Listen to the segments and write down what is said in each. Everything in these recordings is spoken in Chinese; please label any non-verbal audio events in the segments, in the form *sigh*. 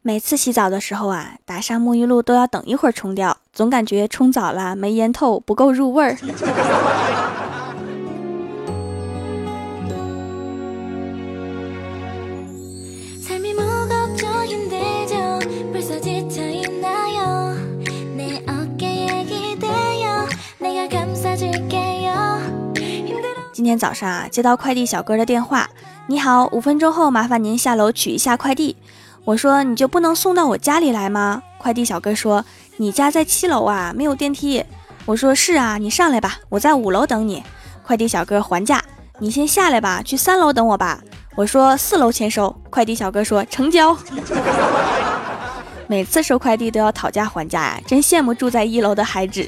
每次洗澡的时候啊，打上沐浴露都要等一会儿冲掉，总感觉冲早了没淹透，不够入味儿。*laughs* 今天早上啊，接到快递小哥的电话，你好，五分钟后麻烦您下楼取一下快递。我说你就不能送到我家里来吗？快递小哥说你家在七楼啊，没有电梯。我说是啊，你上来吧，我在五楼等你。快递小哥还价，你先下来吧，去三楼等我吧。我说四楼签收。快递小哥说成交。*laughs* 每次收快递都要讨价还价呀，真羡慕住在一楼的孩子。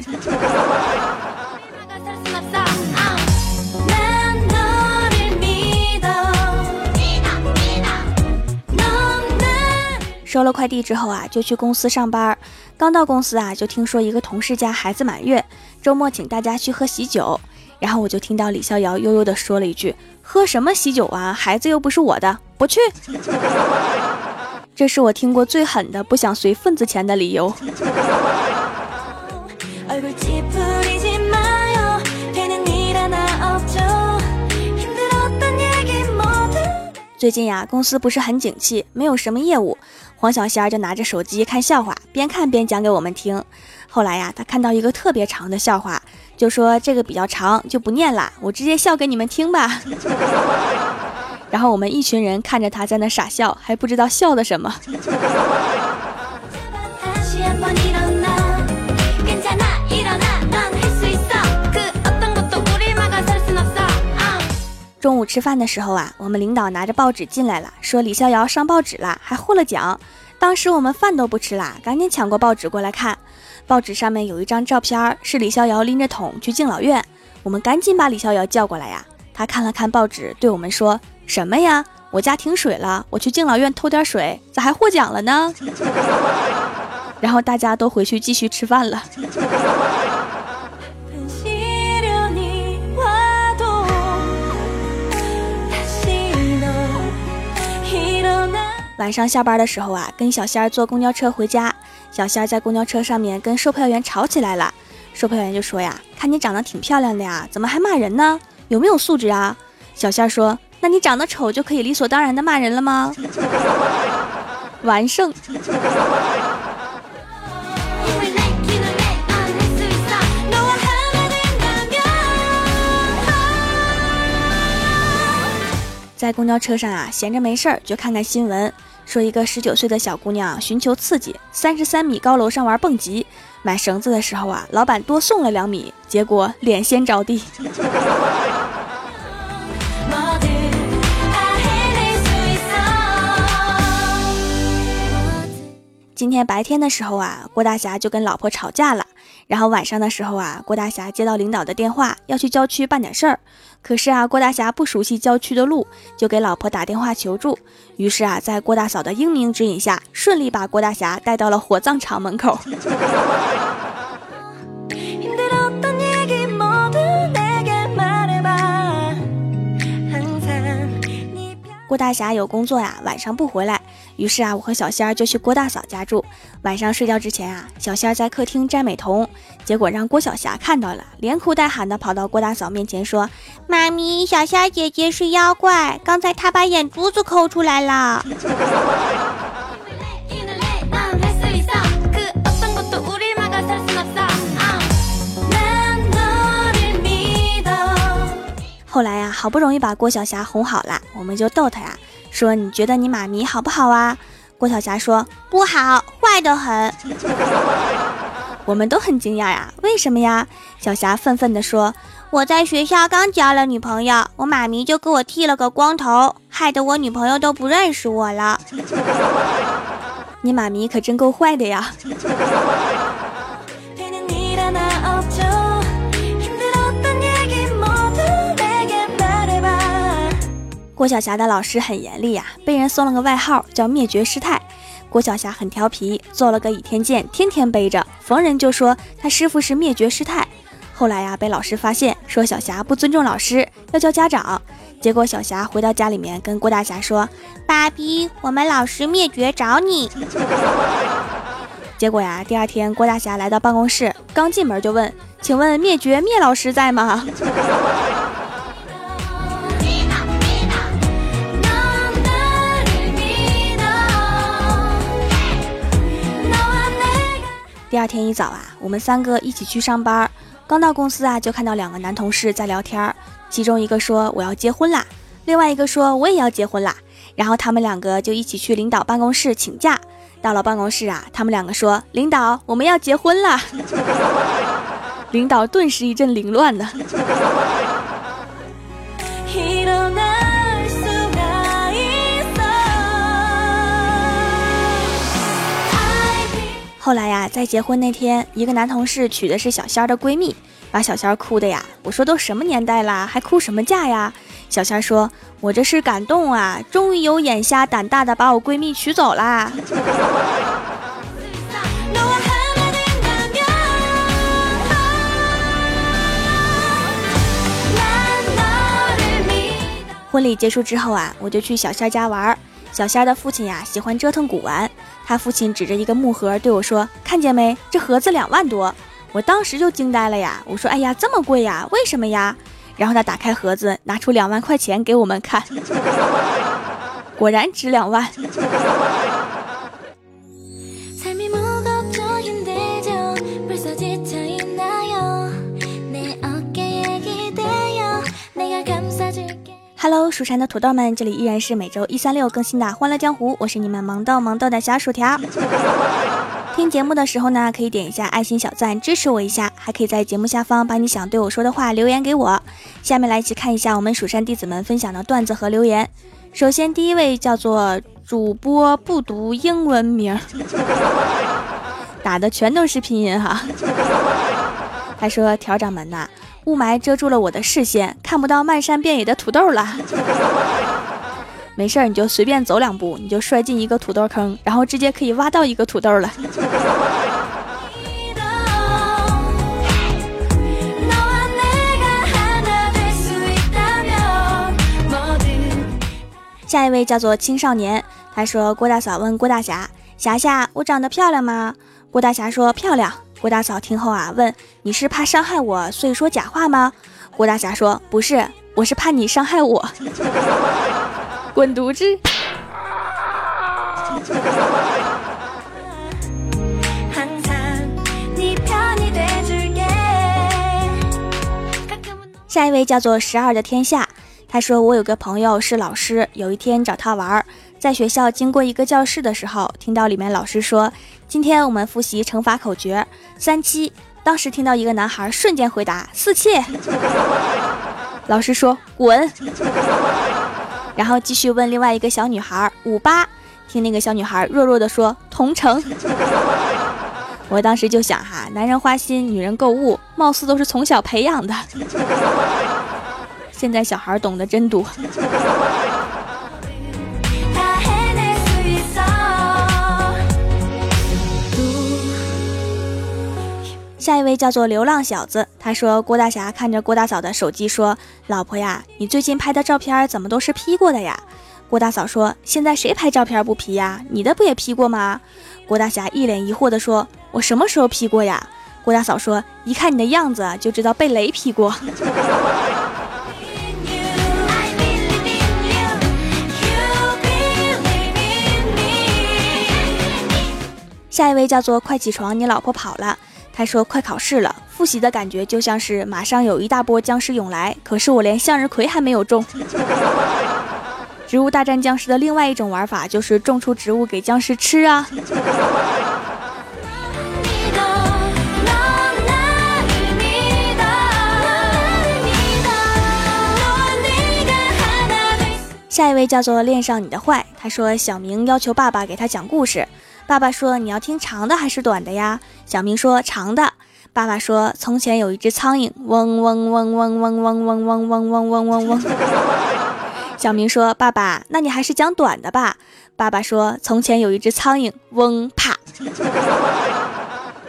收了快递之后啊，就去公司上班。刚到公司啊，就听说一个同事家孩子满月，周末请大家去喝喜酒。然后我就听到李逍遥悠悠地说了一句：“喝什么喜酒啊？孩子又不是我的，不去。*laughs* ”这是我听过最狠的不想随份子钱的理由。最近呀，公司不是很景气，没有什么业务。黄小仙儿就拿着手机看笑话，边看边讲给我们听。后来呀，他看到一个特别长的笑话，就说这个比较长，就不念了，我直接笑给你们听吧。*laughs* 然后我们一群人看着他在那傻笑，还不知道笑的什么。中午吃饭的时候啊，我们领导拿着报纸进来了，说李逍遥上报纸了，还获了奖。当时我们饭都不吃啦，赶紧抢过报纸过来看。报纸上面有一张照片，是李逍遥拎着桶去敬老院。我们赶紧把李逍遥叫过来呀。他看了看报纸，对我们说：“什么呀？我家停水了，我去敬老院偷点水，咋还获奖了呢？” *laughs* 然后大家都回去继续吃饭了。晚上下班的时候啊，跟小仙儿坐公交车回家。小仙儿在公交车上面跟售票员吵起来了。售票员就说呀：“看你长得挺漂亮的呀，怎么还骂人呢？有没有素质啊？”小仙儿说：“那你长得丑就可以理所当然的骂人了吗？” *laughs* 完胜。在公交车上啊，闲着没事儿就看看新闻。说一个十九岁的小姑娘寻求刺激，三十三米高楼上玩蹦极，买绳子的时候啊，老板多送了两米，结果脸先着地。今天白天的时候啊，郭大侠就跟老婆吵架了。然后晚上的时候啊，郭大侠接到领导的电话，要去郊区办点事儿。可是啊，郭大侠不熟悉郊区的路，就给老婆打电话求助。于是啊，在郭大嫂的英明指引下，顺利把郭大侠带到了火葬场门口。郭大侠有工作呀，晚上不回来。于是啊，我和小仙儿就去郭大嫂家住。晚上睡觉之前啊，小仙儿在客厅摘美瞳，结果让郭晓霞看到了，连哭带喊的跑到郭大嫂面前说：“妈咪，小仙儿姐姐是妖怪，刚才她把眼珠子抠出来了。”后来呀，好不容易把郭晓霞哄好了，我们就逗她呀，说你觉得你妈咪好不好啊？郭晓霞说不好，坏的很。我们都很惊讶呀，为什么呀？小霞愤愤地说，我在学校刚交了女朋友，我妈咪就给我剃了个光头，害得我女朋友都不认识我了。你妈咪可真够坏的呀。郭晓霞的老师很严厉呀，被人送了个外号叫“灭绝师太”。郭晓霞很调皮，做了个倚天剑，天天背着，逢人就说他师傅是灭绝师太。后来呀，被老师发现，说小霞不尊重老师，要叫家长。结果小霞回到家里面跟郭大侠说：“爸比，我们老师灭绝找你。*laughs* ”结果呀，第二天郭大侠来到办公室，刚进门就问：“请问灭绝灭老师在吗？”第二天一早啊，我们三个一起去上班。刚到公司啊，就看到两个男同事在聊天。其中一个说我要结婚啦，另外一个说我也要结婚啦。然后他们两个就一起去领导办公室请假。到了办公室啊，他们两个说：“领导，我们要结婚了。”领导顿时一阵凌乱的。后来呀，在结婚那天，一个男同事娶的是小仙儿的闺蜜，把小仙儿哭的呀。我说都什么年代啦，还哭什么嫁呀？小仙儿说：“我这是感动啊，终于有眼瞎胆大的把我闺蜜娶走啦。*laughs* ”婚礼结束之后啊，我就去小仙儿家玩儿。小仙儿的父亲呀，喜欢折腾古玩。他父亲指着一个木盒对我说：“看见没？这盒子两万多。”我当时就惊呆了呀！我说：“哎呀，这么贵呀？为什么呀？”然后他打开盒子，拿出两万块钱给我们看，*laughs* 果然值两万。Hello，蜀山的土豆们，这里依然是每周一、三、六更新的《欢乐江湖》，我是你们萌豆萌豆的小薯条。*laughs* 听节目的时候呢，可以点一下爱心小赞支持我一下，还可以在节目下方把你想对我说的话留言给我。下面来一起看一下我们蜀山弟子们分享的段子和留言。首先，第一位叫做主播不读英文名，*laughs* 打的全都是拼音哈。他说：“调掌门呐。”雾霾遮住了我的视线，看不到漫山遍野的土豆了。*laughs* 没事，你就随便走两步，你就摔进一个土豆坑，然后直接可以挖到一个土豆了。*laughs* 下一位叫做青少年，他说：“郭大嫂问郭大侠，侠侠，我长得漂亮吗？”郭大侠说：“漂亮。”郭大嫂听后啊，问：“你是怕伤害我，所以说假话吗？”郭大侠说：“不是，我是怕你伤害我。”滚犊子！下一位叫做十二的天下，他说：“我有个朋友是老师，有一天找他玩儿。”在学校经过一个教室的时候，听到里面老师说：“今天我们复习乘法口诀三七。”当时听到一个男孩瞬间回答：“四七。*laughs* ”老师说：“滚。*laughs* ”然后继续问另外一个小女孩：“五八。”听那个小女孩弱弱的说：“同城。*laughs* ”我当时就想哈，男人花心，女人购物，貌似都是从小培养的。现在小孩懂得真多。下一位叫做流浪小子，他说郭大侠看着郭大嫂的手机说：“老婆呀，你最近拍的照片怎么都是 P 过的呀？”郭大嫂说：“现在谁拍照片不 P 呀？你的不也 P 过吗？”郭大侠一脸疑惑地说：“我什么时候 P 过呀？”郭大嫂说：“一看你的样子就知道被雷劈过。*laughs* ”下一位叫做快起床，你老婆跑了。他说：“快考试了，复习的感觉就像是马上有一大波僵尸涌来，可是我连向日葵还没有种。*laughs* 植物大战僵尸的另外一种玩法就是种出植物给僵尸吃啊。”下一位叫做恋上你的坏，他说小明要求爸爸给他讲故事。爸爸说：“你要听长的还是短的呀？”小明说：“长的。”爸爸说：“从前有一只苍蝇，嗡嗡嗡嗡嗡嗡嗡嗡嗡嗡嗡嗡嗡。” *laughs* 小明说：“爸爸，那你还是讲短的吧。”爸爸说：“从前有一只苍蝇，嗡啪。”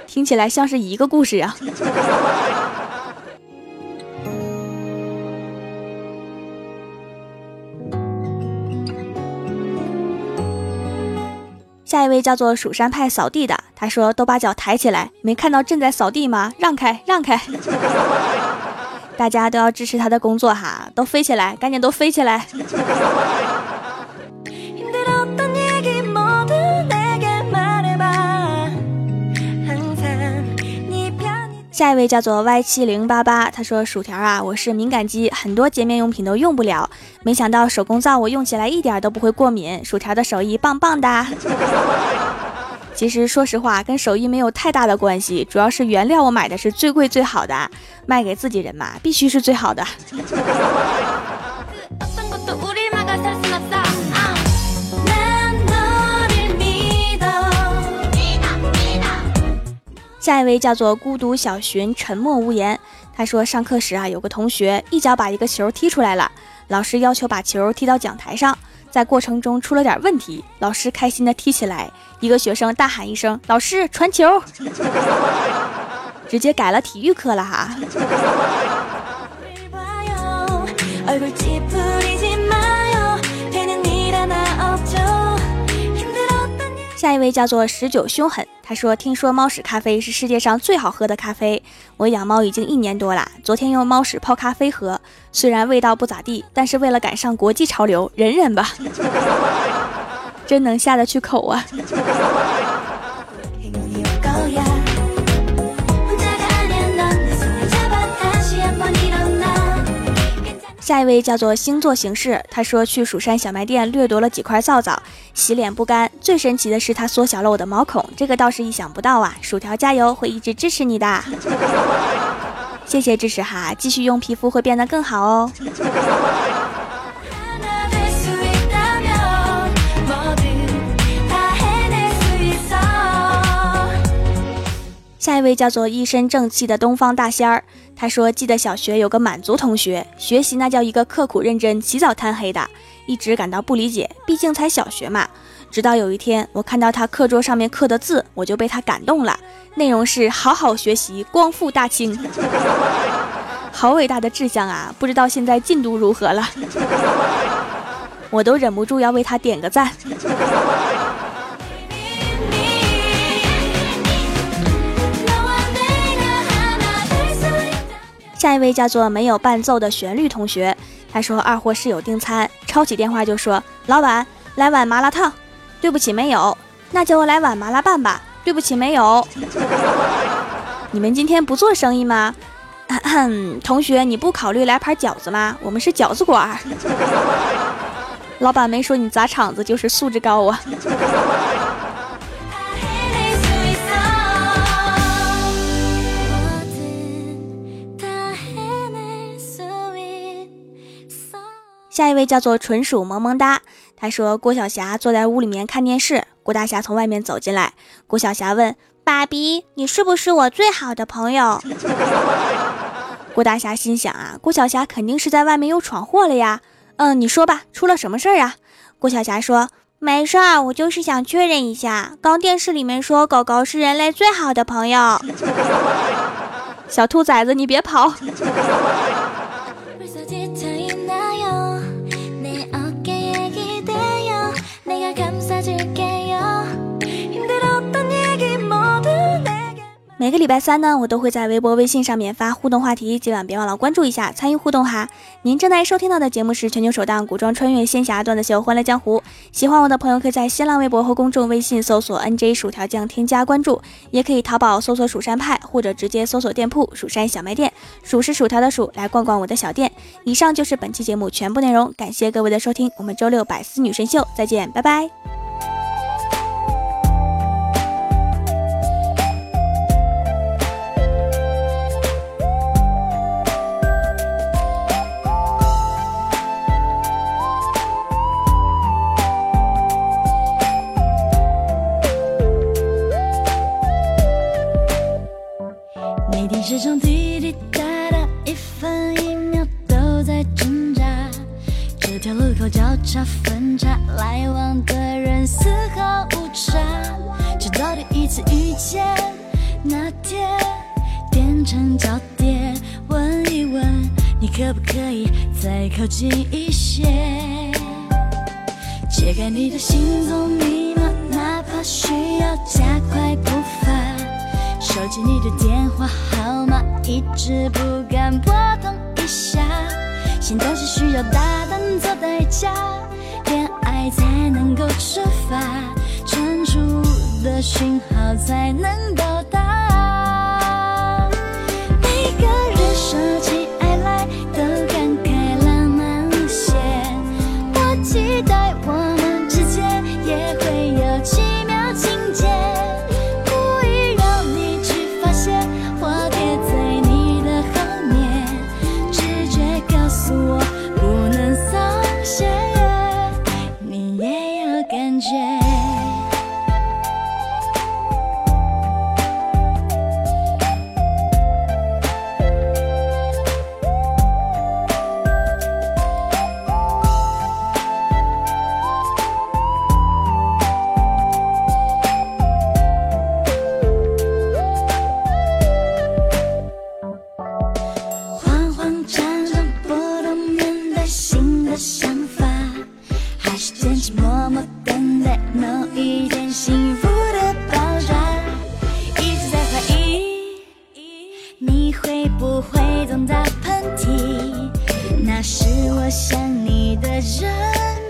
听起来像是一个故事啊。下一位叫做蜀山派扫地的，他说：“都把脚抬起来，没看到正在扫地吗？让开，让开！*laughs* 大家都要支持他的工作哈，都飞起来，赶紧都飞起来！”下一位叫做 Y 七零八八，他说：“薯条啊，我是敏感肌，很多洁面用品都用不了。没想到手工皂我用起来一点都不会过敏。薯条的手艺棒棒的。*laughs* 其实说实话，跟手艺没有太大的关系，主要是原料我买的是最贵最好的，卖给自己人嘛，必须是最好的。”下一位叫做孤独小寻，沉默无言。他说，上课时啊，有个同学一脚把一个球踢出来了，老师要求把球踢到讲台上，在过程中出了点问题，老师开心的踢起来，一个学生大喊一声：“老师传球！”直接改了体育课了哈。下一位叫做十九凶狠，他说：“听说猫屎咖啡是世界上最好喝的咖啡。我养猫已经一年多了，昨天用猫屎泡咖啡喝，虽然味道不咋地，但是为了赶上国际潮流，忍忍吧。*laughs* 真能下得去口啊！”下一位叫做星座行事，他说去蜀山小卖店掠夺了几块皂皂，洗脸不干。最神奇的是他缩小了我的毛孔，这个倒是意想不到啊！薯条加油，会一直支持你的。*laughs* 谢谢支持哈，继续用皮肤会变得更好哦。下一位叫做一身正气的东方大仙儿，他说：“记得小学有个满族同学，学习那叫一个刻苦认真，起早贪黑的，一直感到不理解，毕竟才小学嘛。直到有一天，我看到他课桌上面刻的字，我就被他感动了，内容是好好学习，光复大清。好伟大的志向啊！不知道现在进度如何了，我都忍不住要为他点个赞。”下一位叫做没有伴奏的旋律同学，他说二货室友订餐，抄起电话就说：“老板，来碗麻辣烫。”对不起，没有。那就来碗麻辣拌吧。对不起，没有。*laughs* 你们今天不做生意吗？*clears throat* 同学，你不考虑来盘饺子吗？我们是饺子馆。老板没说你砸场子就是素质高啊。下一位叫做纯属萌萌哒，他说郭晓霞坐在屋里面看电视，郭大侠从外面走进来，郭晓霞问：“爸比，你是不是我最好的朋友？” *laughs* 郭大侠心想啊，郭晓霞肯定是在外面又闯祸了呀。嗯，你说吧，出了什么事儿啊？郭晓霞说：“没事儿，我就是想确认一下，刚电视里面说狗狗是人类最好的朋友。小兔崽子，你别跑。每个礼拜三呢，我都会在微博、微信上面发互动话题，今晚别忘了关注一下，参与互动哈。您正在收听到的节目是全球首档古装穿越仙侠段子秀《欢乐江湖》，喜欢我的朋友可以在新浪微博和公众微信搜索 “nj 薯条酱”添加关注，也可以淘宝搜索“蜀山派”或者直接搜索店铺“蜀山小卖店”，薯是薯条的薯，来逛逛我的小店。以上就是本期节目全部内容，感谢各位的收听，我们周六百思女神秀再见，拜拜。分岔来往的人，丝毫无差。直到第一次遇见那天，变成焦点。问一问，你可不可以再靠近一些？解开你的行踪密码，哪怕需要加快步伐。收集你的电话号码，一直不敢拨通一下。心动是需要大胆做代价。恋爱才能够出发，专注的讯号才能到。你会不会总打喷嚏？那是我想你的人。